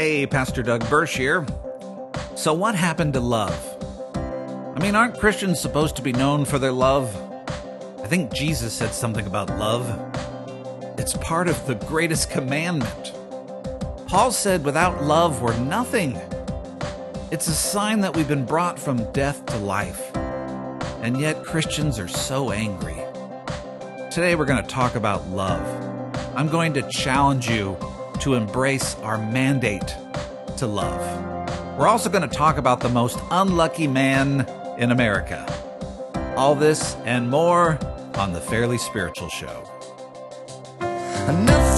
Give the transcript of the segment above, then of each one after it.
Hey, Pastor Doug Birch here. So, what happened to love? I mean, aren't Christians supposed to be known for their love? I think Jesus said something about love. It's part of the greatest commandment. Paul said, without love, we're nothing. It's a sign that we've been brought from death to life. And yet, Christians are so angry. Today, we're going to talk about love. I'm going to challenge you to embrace our mandate to love. We're also going to talk about the most unlucky man in America. All this and more on the Fairly Spiritual Show. Nothing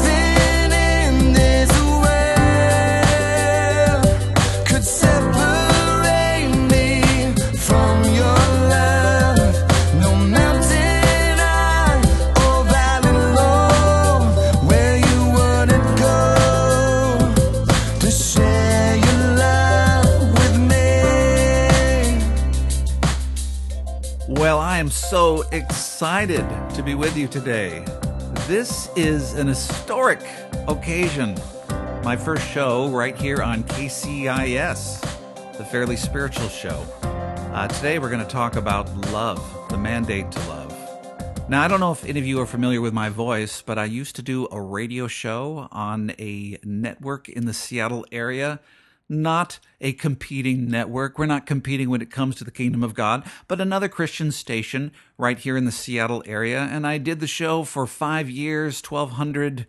excited to be with you today. This is an historic occasion. My first show right here on KCIS, the Fairly Spiritual Show. Uh, today we're going to talk about love, the mandate to love. Now, I don't know if any of you are familiar with my voice, but I used to do a radio show on a network in the Seattle area not a competing network. We're not competing when it comes to the kingdom of God, but another Christian station right here in the Seattle area. And I did the show for five years, 1,200.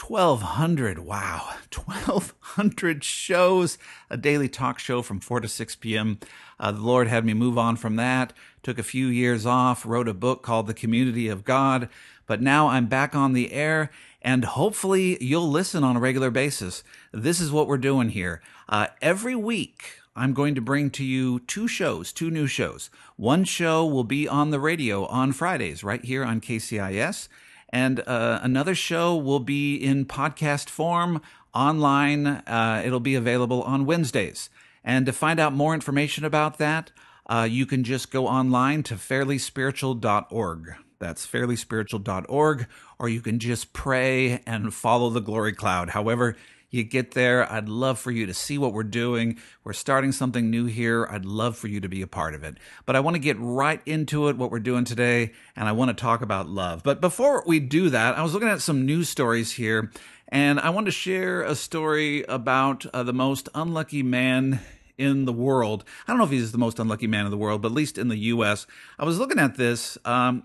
1200 wow 1200 shows a daily talk show from 4 to 6 p.m uh, the lord had me move on from that took a few years off wrote a book called the community of god but now i'm back on the air and hopefully you'll listen on a regular basis this is what we're doing here uh, every week I'm going to bring to you two shows, two new shows. One show will be on the radio on Fridays, right here on KCIS. And uh, another show will be in podcast form online. Uh, it'll be available on Wednesdays. And to find out more information about that, uh, you can just go online to fairlyspiritual.org. That's fairlyspiritual.org, or you can just pray and follow the glory cloud. However, you get there. I'd love for you to see what we're doing. We're starting something new here. I'd love for you to be a part of it. But I want to get right into it, what we're doing today, and I want to talk about love. But before we do that, I was looking at some news stories here, and I want to share a story about uh, the most unlucky man in the world. I don't know if he's the most unlucky man in the world, but at least in the U.S. I was looking at this. Um,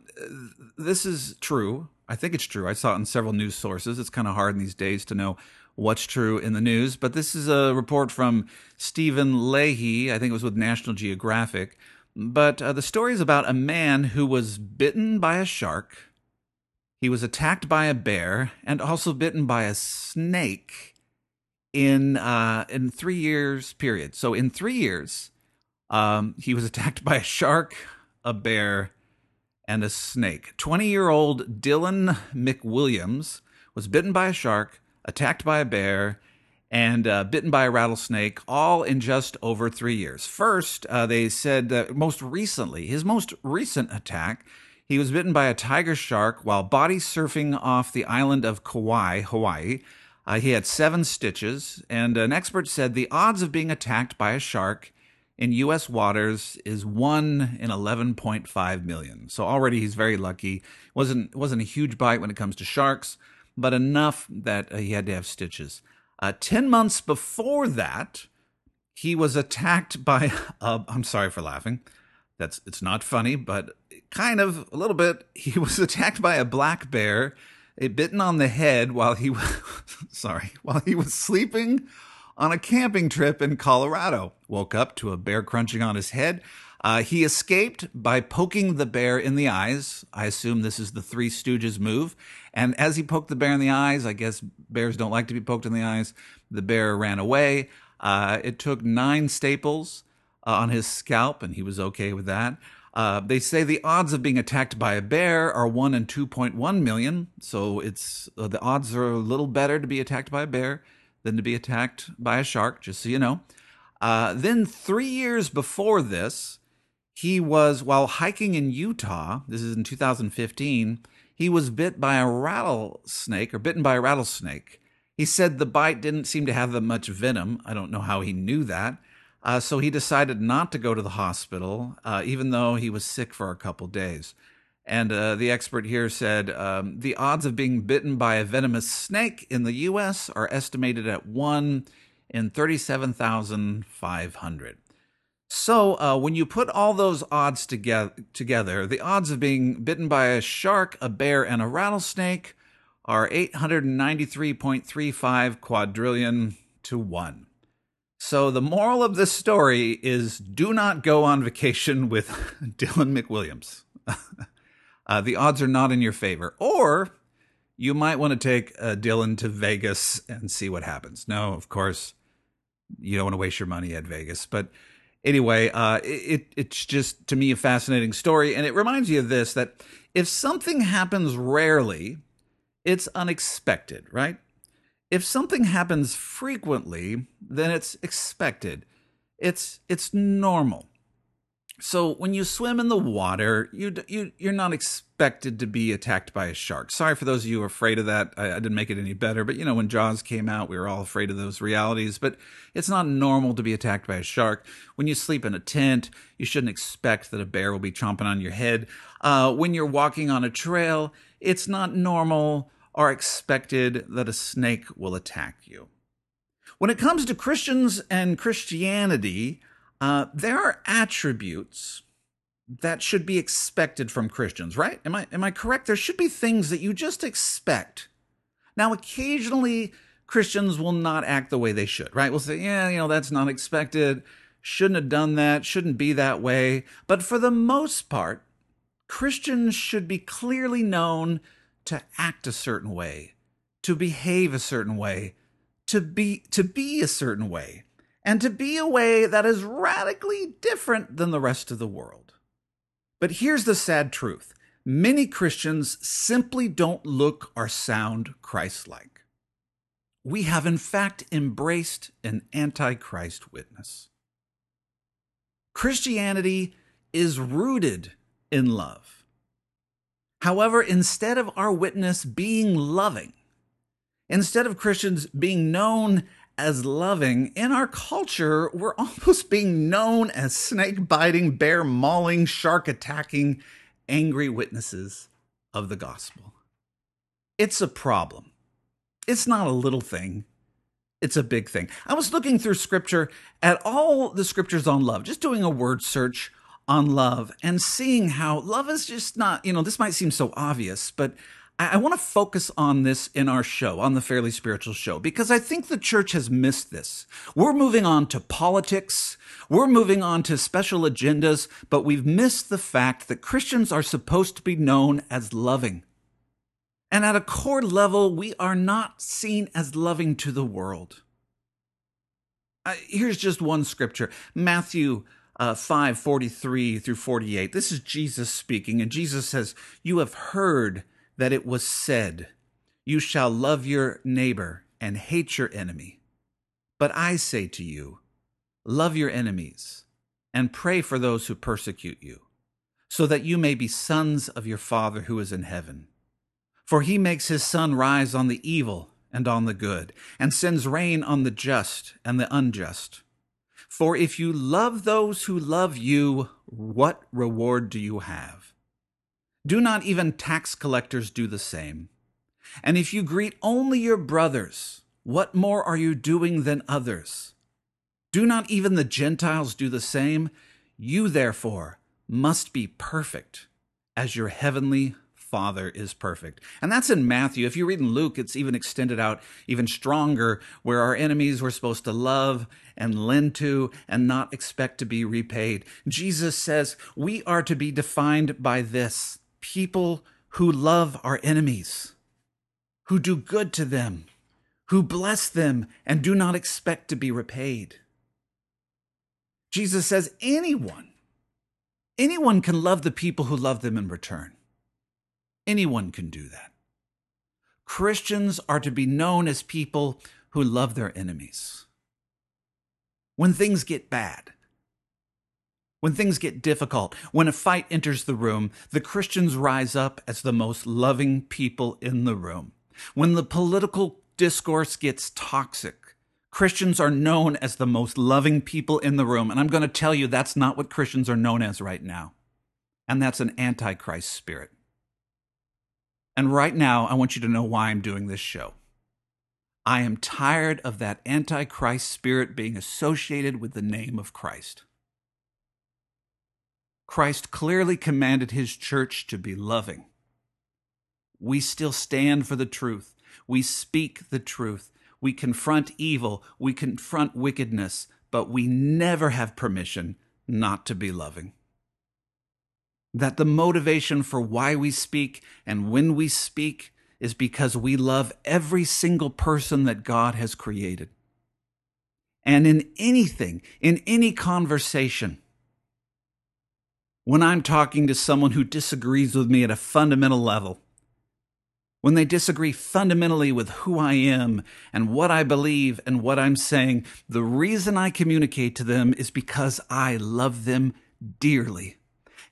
this is true. I think it's true. I saw it in several news sources. It's kind of hard in these days to know what's true in the news. But this is a report from Stephen Leahy. I think it was with National Geographic. But uh, the story is about a man who was bitten by a shark. He was attacked by a bear and also bitten by a snake in uh, in three years period. So in three years, um, he was attacked by a shark, a bear, and a snake. Twenty year old Dylan McWilliams was bitten by a shark, attacked by a bear, and uh, bitten by a rattlesnake, all in just over three years. First, uh, they said most recently, his most recent attack, he was bitten by a tiger shark while body surfing off the island of Kauai, Hawaii. Uh, he had seven stitches, and an expert said the odds of being attacked by a shark in U.S. waters is one in 11.5 million. So already he's very lucky. wasn't wasn't a huge bite when it comes to sharks but enough that uh, he had to have stitches. Uh, 10 months before that, he was attacked by, uh, I'm sorry for laughing. That's, it's not funny, but kind of a little bit. He was attacked by a black bear, it bitten on the head while he sorry, while he was sleeping on a camping trip in Colorado. Woke up to a bear crunching on his head. Uh, he escaped by poking the bear in the eyes. I assume this is the Three Stooges move. And as he poked the bear in the eyes, I guess bears don't like to be poked in the eyes, the bear ran away. Uh, it took nine staples uh, on his scalp, and he was okay with that. Uh, they say the odds of being attacked by a bear are 1 in 2.1 million. So it's uh, the odds are a little better to be attacked by a bear than to be attacked by a shark, just so you know. Uh, then, three years before this, he was, while hiking in Utah, this is in 2015, he was bit by a rattlesnake or bitten by a rattlesnake. He said the bite didn't seem to have that much venom. I don't know how he knew that. Uh, so he decided not to go to the hospital, uh, even though he was sick for a couple days. And uh, the expert here said um, the odds of being bitten by a venomous snake in the U.S. are estimated at 1 in 37,500. So uh, when you put all those odds together, the odds of being bitten by a shark, a bear, and a rattlesnake are 893.35 quadrillion to 1. So the moral of this story is do not go on vacation with Dylan McWilliams. uh, the odds are not in your favor. Or you might want to take uh, Dylan to Vegas and see what happens. No, of course, you don't want to waste your money at Vegas. But anyway, uh, it, it's just to me a fascinating story. And it reminds you of this that if something happens rarely, it's unexpected, right? If something happens frequently, then it's expected. It's it's normal. So when you swim in the water, you you you're not expected to be attacked by a shark. Sorry for those of you afraid of that. I, I, didn't make it any better, but you know when Jaws came out, we were all afraid of those realities. But it's not normal to be attacked by a shark. When you sleep in a tent, you shouldn't expect that a bear will be chomping on your head. Uh, when you're walking on a trail, it's not normal or expected that a snake will attack you. When it comes to Christians and Christianity, uh, there are attributes that should be expected from Christians, right? Am I am I correct? There should be things that you just expect. Now, occasionally Christians will not act the way they should, right? We'll say, yeah, you know, that's not expected. Shouldn't have done that. Shouldn't be that way. But for the most part, Christians should be clearly known to act a certain way, to behave a certain way, to be to be a certain way and to be a way that is radically different than the rest of the world. But here's the sad truth many Christians simply don't look or sound Christ like. We have, in fact, embraced an antichrist witness. Christianity is rooted in love. However, instead of our witness being loving, instead of Christians being known as loving, in our culture, we're almost being known as snake biting, bear mauling, shark attacking, angry witnesses of the gospel. It's a problem. It's not a little thing, it's a big thing. I was looking through scripture at all the scriptures on love, just doing a word search on love and seeing how love is just not, you know, this might seem so obvious, but I, want to focus on this in our show, on the Fairly Spiritual Show, because I think the church has missed this. We're moving on to politics, we're moving on to special agendas, but we've missed the fact that Christians are supposed to be known as loving. And at a core level, we are not seen as loving to the world. Uh, here's just one scripture Matthew uh, 5 43 through 48. This is Jesus speaking, and Jesus says, You have heard that it was said, You shall love your neighbor and hate your enemy. But I say to you, love your enemies and pray for those who persecute you, so that you may be sons of your Father who is in heaven. For he makes his sun rise on the evil and on the good, and sends rain on the just and the unjust. For if you love those who love you, what reward do you have? Do not even tax collectors do the same? And if you greet only your brothers, what more are you doing than others? Do not even the Gentiles do the same? You, therefore, must be perfect, as your heavenly Father is perfect. And that's in Matthew. If you read in Luke, it's even extended out even stronger, where our enemies were supposed to love and lend to and not expect to be repaid. Jesus says we are to be defined by this people who love our enemies, who do good to them, who bless them and do not expect to be repaid. Jesus says anyone, anyone can love the people who love them in return. Anyone can do that. Christians are to be known as people who love their enemies. When things get bad, when things get difficult, when a fight enters the room, the Christians rise up as the most loving people in the room. When the political discourse gets toxic. Christians are known as the most loving people in the room. And I'm going to tell you that's not what Christians are known as right now. And that's an antichrist spirit. And right now, I want you to know why I'm doing this show. I am tired of that antichrist spirit being associated with the name of Christ. Christ clearly commanded his church to be loving. We still stand for the truth. We speak the truth. We confront evil. We confront wickedness, but we never have permission not to be loving. That the motivation for why we speak and when we speak is because we love every single person that God has created. And in anything, in any conversation, when I'm talking to someone who disagrees with me at a fundamental level, when they disagree fundamentally with who I am and what I believe and what I'm saying, the reason I communicate to them is because I love them dearly.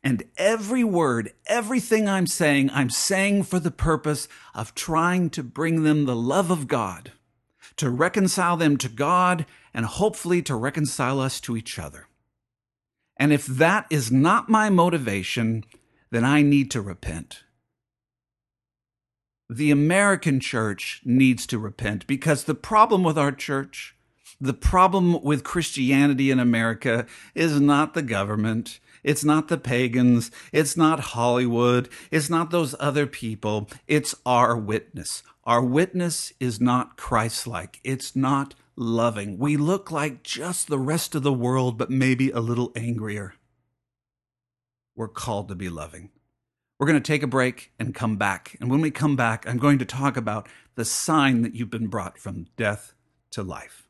And every word, everything I'm saying, I'm saying for the purpose of trying to bring them the love of God, to reconcile them to God, and hopefully to reconcile us to each other. And if that is not my motivation, then I need to repent the American church needs to repent because the problem with our church, the problem with Christianity in America is not the government. It's not the pagans. It's not Hollywood. It's not those other people. It's our witness. Our witness is not Christ like. It's not loving. We look like just the rest of the world, but maybe a little angrier. We're called to be loving. We're going to take a break and come back. And when we come back, I'm going to talk about the sign that you've been brought from death to life.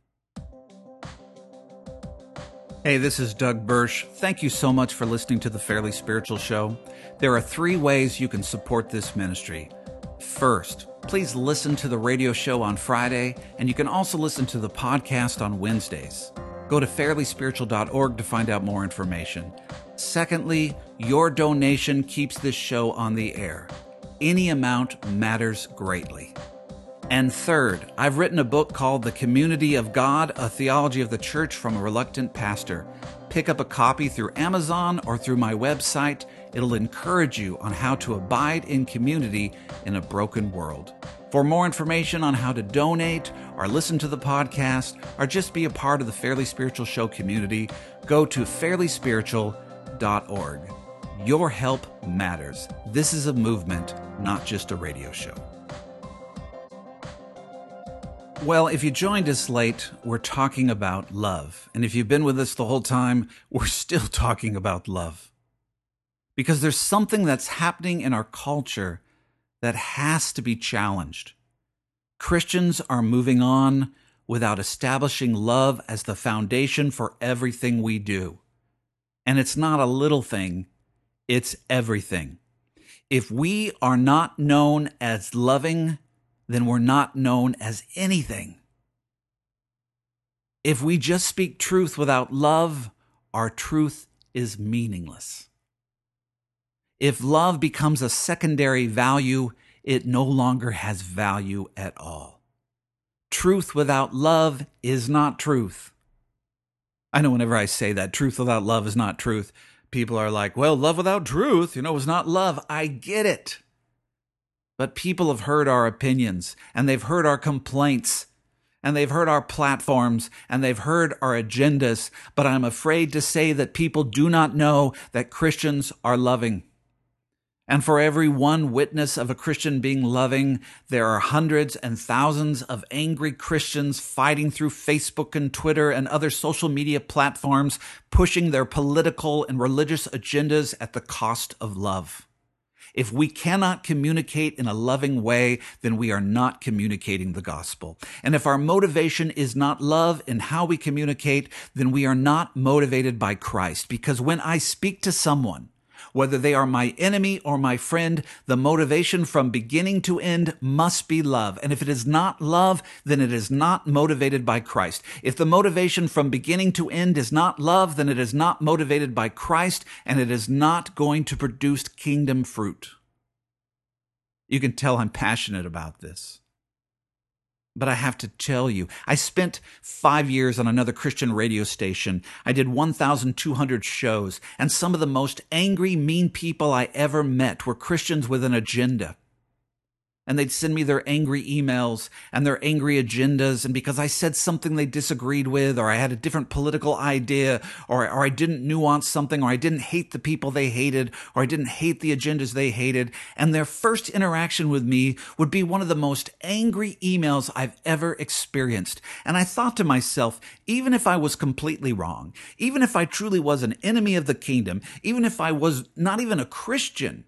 Hey, this is Doug Burch. Thank you so much for listening to the Fairly Spiritual Show. There are three ways you can support this ministry. First, please listen to the radio show on Friday, and you can also listen to the podcast on Wednesdays. Go to fairlyspiritual.org to find out more information. Secondly, your donation keeps this show on the air. Any amount matters greatly. And third, I've written a book called The Community of God A Theology of the Church from a Reluctant Pastor. Pick up a copy through Amazon or through my website. It'll encourage you on how to abide in community in a broken world. For more information on how to donate or listen to the podcast or just be a part of the Fairly Spiritual Show community, go to fairlyspiritual.org. Your help matters. This is a movement, not just a radio show. Well, if you joined us late, we're talking about love. And if you've been with us the whole time, we're still talking about love. Because there's something that's happening in our culture that has to be challenged. Christians are moving on without establishing love as the foundation for everything we do. And it's not a little thing, it's everything. If we are not known as loving, then we're not known as anything. If we just speak truth without love, our truth is meaningless. If love becomes a secondary value, it no longer has value at all. Truth without love is not truth. I know whenever I say that, truth without love is not truth, people are like, well, love without truth, you know, is not love. I get it. But people have heard our opinions and they've heard our complaints and they've heard our platforms and they've heard our agendas. But I'm afraid to say that people do not know that Christians are loving. And for every one witness of a Christian being loving, there are hundreds and thousands of angry Christians fighting through Facebook and Twitter and other social media platforms, pushing their political and religious agendas at the cost of love. If we cannot communicate in a loving way, then we are not communicating the gospel. And if our motivation is not love in how we communicate, then we are not motivated by Christ. Because when I speak to someone, whether they are my enemy or my friend, the motivation from beginning to end must be love. And if it is not love, then it is not motivated by Christ. If the motivation from beginning to end is not love, then it is not motivated by Christ and it is not going to produce kingdom fruit. You can tell I'm passionate about this. But I have to tell you, I spent five years on another Christian radio station. I did 1,200 shows, and some of the most angry, mean people I ever met were Christians with an agenda and they'd send me their angry emails and their angry agendas. And because I said something they disagreed with, or I had a different political idea, or, or I didn't nuance something, or I didn't hate the people they hated, or I didn't hate the agendas they hated. And their first interaction with me would be one of the most angry emails I've ever experienced. And I thought to myself, even if I was completely wrong, even if I truly was an enemy of the kingdom, even if I was not even a Christian,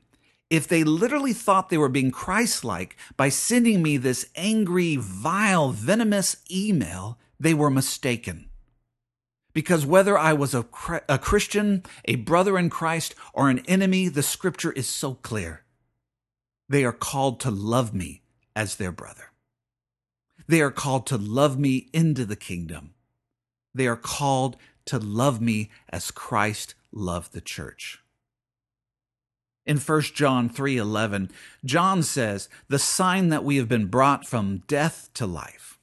if they literally thought they were being Christ like by sending me this angry, vile, venomous email, they were mistaken. Because whether I was a, a Christian, a brother in Christ, or an enemy, the scripture is so clear. They are called to love me as their brother. They are called to love me into the kingdom. They are called to love me as Christ loved the church in 1 John 3:11, John says, "The sign that we have been brought from death to life."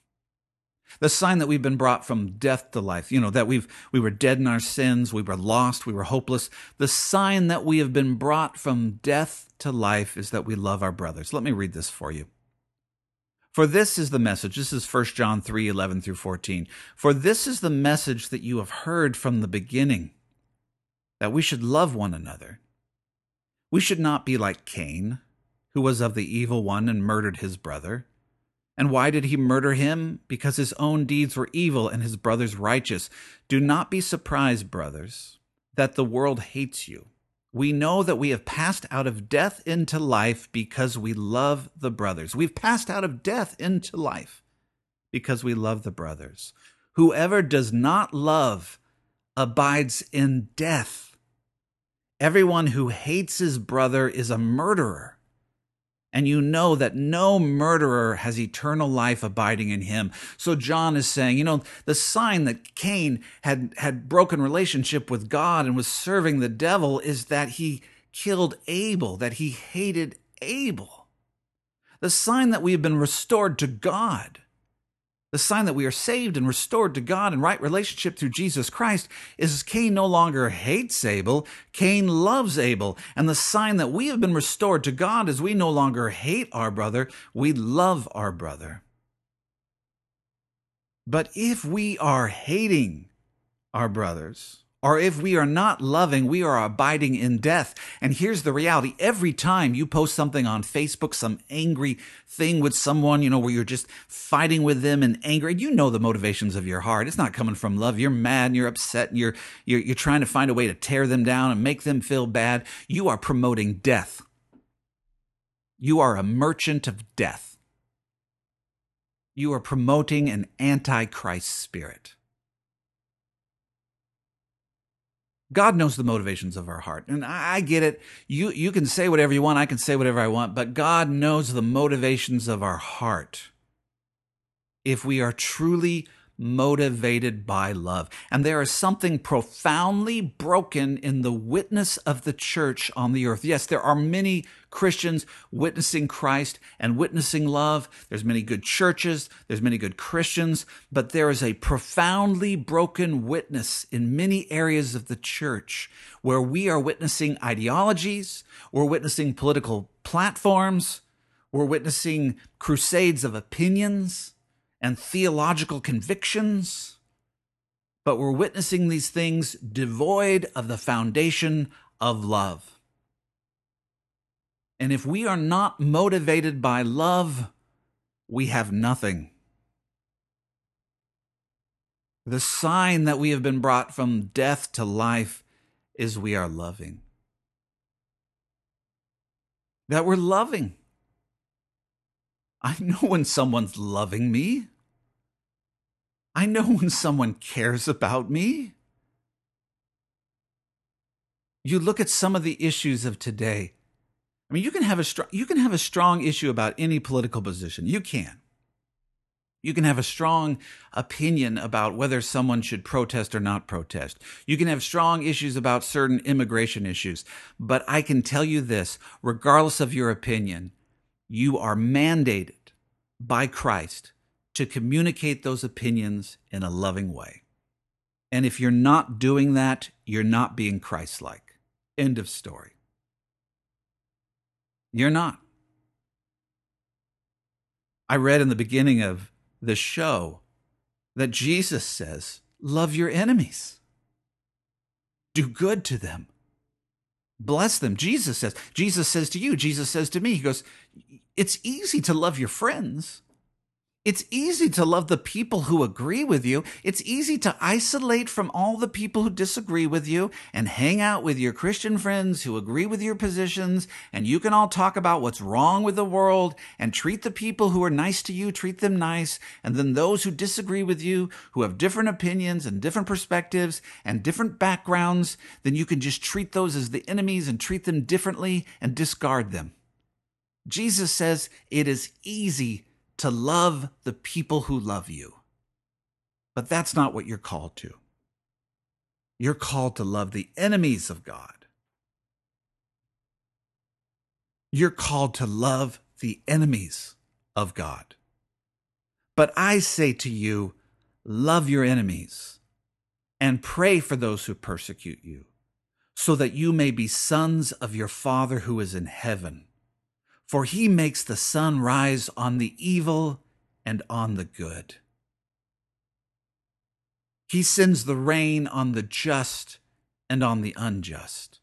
The sign that we've been brought from death to life, you know, that we've we were dead in our sins, we were lost, we were hopeless. The sign that we have been brought from death to life is that we love our brothers. Let me read this for you. For this is the message. This is 1 John 3 11 through 14. For this is the message that you have heard from the beginning, that we should love one another. We should not be like Cain, who was of the evil one and murdered his brother. And why did he murder him? Because his own deeds were evil and his brother's righteous. Do not be surprised, brothers, that the world hates you. We know that we have passed out of death into life because we love the brothers. We've passed out of death into life because we love the brothers. Whoever does not love abides in death. Everyone who hates his brother is a murderer. And you know that no murderer has eternal life abiding in him. So John is saying, you know, the sign that Cain had, had broken relationship with God and was serving the devil is that he killed Abel, that he hated Abel. The sign that we have been restored to God the sign that we are saved and restored to God in right relationship through Jesus Christ is Cain no longer hates Abel, Cain loves Abel. And the sign that we have been restored to God is we no longer hate our brother, we love our brother. But if we are hating our brothers, or if we are not loving, we are abiding in death. And here's the reality. Every time you post something on Facebook, some angry thing with someone, you know, where you're just fighting with them and angry, you know the motivations of your heart. It's not coming from love. You're mad and you're upset and you're, you're, you're trying to find a way to tear them down and make them feel bad. You are promoting death. You are a merchant of death. You are promoting an antichrist spirit. God knows the motivations of our heart. And I, get it. You, you can say whatever you want. I can say whatever I want, but God knows the motivations of our heart. If we are truly motivated by love. And there is something profoundly broken in the witness of the church on the earth. Yes, there are many Christians witnessing Christ and witnessing love. There's many good churches, there's many good Christians, but there is a profoundly broken witness in many areas of the church where we are witnessing ideologies, we're witnessing political platforms, we're witnessing crusades of opinions and theological convictions, but we're witnessing these things devoid of the foundation of love. And if we are not motivated by love, we have nothing. The sign that we have been brought from death to life is we are loving. That we're loving. I know when someone's loving me. I know when someone cares about me. You look at some of the issues of today. I mean, you can have a strong you can have a strong issue about any political position. You can. You can have a strong opinion about whether someone should protest or not protest. You can have strong issues about certain immigration issues. But I can tell you this, regardless of your opinion, you are mandated by Christ to communicate those opinions in a loving way. And if you're not doing that, you're not being Christ like. End of story. You're not. I read in the beginning of the show that Jesus says, Love your enemies, do good to them, bless them. Jesus says, Jesus says to you, Jesus says to me, He goes, It's easy to love your friends. It's easy to love the people who agree with you. It's easy to isolate from all the people who disagree with you and hang out with your Christian friends who agree with your positions. And you can all talk about what's wrong with the world and treat the people who are nice to you, treat them nice. And then those who disagree with you, who have different opinions and different perspectives and different backgrounds, then you can just treat those as the enemies and treat them differently and discard them. Jesus says it is easy to love the people who love you. But that's not what you're called to. You're called to love the enemies of God. You're called to love the enemies of God. But I say to you, love your enemies and pray for those who persecute you, so that you may be sons of your Father who is in heaven. For he makes the sun rise on the evil and on the good. He sends the rain on the just and on the unjust.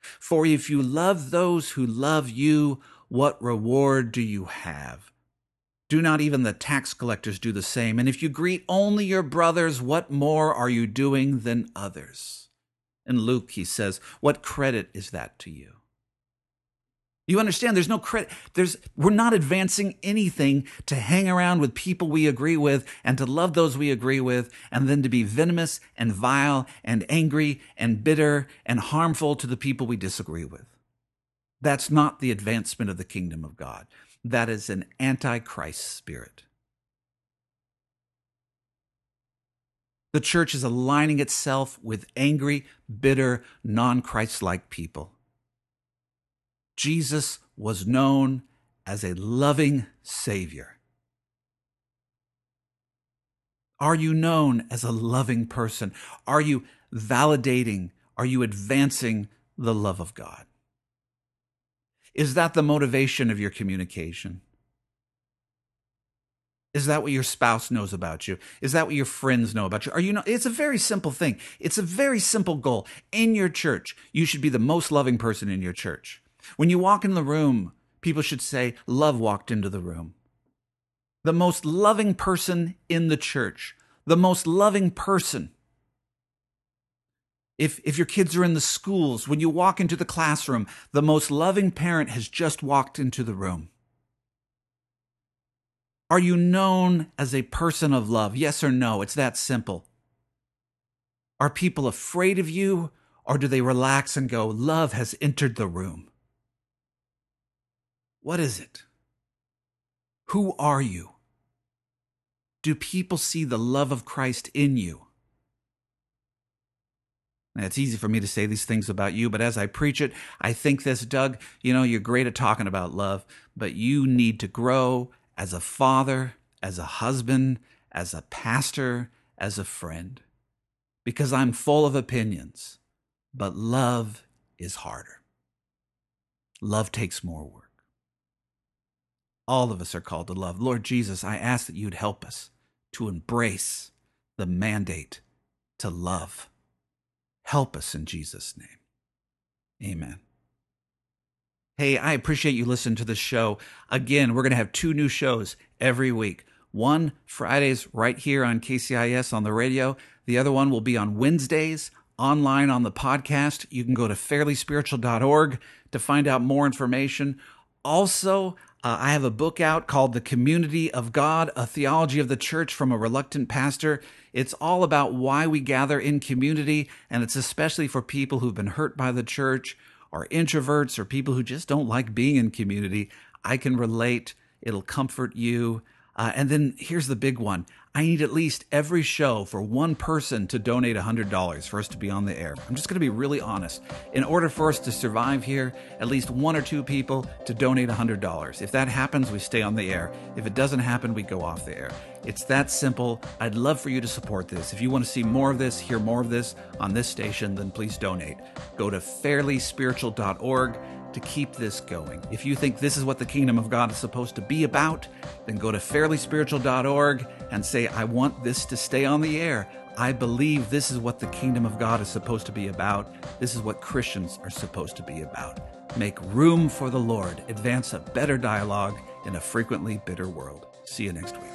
For if you love those who love you, what reward do you have? Do not even the tax collectors do the same? And if you greet only your brothers, what more are you doing than others? In Luke, he says, What credit is that to you? You understand there's no credit. There's we're not advancing anything to hang around with people we agree with and to love those we agree with and then to be venomous and vile and angry and bitter and harmful to the people we disagree with. That's not the advancement of the kingdom of God. That is an antichrist spirit. The church is aligning itself with angry, bitter, non Christ like people. Jesus was known as a loving Savior. Are you known as a loving person? Are you validating? Are you advancing the love of God? Is that the motivation of your communication? Is that what your spouse knows about you? Is that what your friends know about you? Are you know it's a very simple thing. It's a very simple goal. In your church, you should be the most loving person in your church. When you walk in the room, people should say, Love walked into the room. The most loving person in the church, the most loving person. If, if your kids are in the schools, when you walk into the classroom, the most loving parent has just walked into the room. Are you known as a person of love? Yes or no? It's that simple. Are people afraid of you, or do they relax and go, Love has entered the room? What is it? Who are you? Do people see the love of Christ in you? Now, it's easy for me to say these things about you, but as I preach it, I think this, Doug, you know, you're great at talking about love, but you need to grow as a father, as a husband, as a pastor, as a friend. Because I'm full of opinions, but love is harder. Love takes more work. All of us are called to love. Lord Jesus, I ask that you'd help us to embrace the mandate to love. Help us in Jesus' name. Amen. Hey, I appreciate you listening to this show. Again, we're going to have two new shows every week. One Fridays right here on KCIS on the radio. The other one will be on Wednesdays online on the podcast. You can go to fairlyspiritual.org to find out more information. Also, uh, I have a book out called The Community of God, a theology of the church from a reluctant pastor. It's all about why we gather in community, and it's especially for people who've been hurt by the church or introverts or people who just don't like being in community. I can relate. It'll comfort you. Uh, and then here's the big one. I need at least every show for one person to donate $100 for us to be on the air. I'm just going to be really honest. In order for us to survive here, at least one or two people to donate $100. If that happens, we stay on the air. If it doesn't happen, we go off the air. It's that simple. I'd love for you to support this. If you want to see more of this, hear more of this on this station, then please donate. Go to fairlyspiritual.org to keep this going. If you think this is what the kingdom of God is supposed to be about, then go to fairlyspiritual.org and say, I want this to stay on the air. I believe this is what the kingdom of God is supposed to be about. This is what Christians are supposed to be about. Make room for the Lord. Advance a better dialogue in a frequently bitter world. See you next week.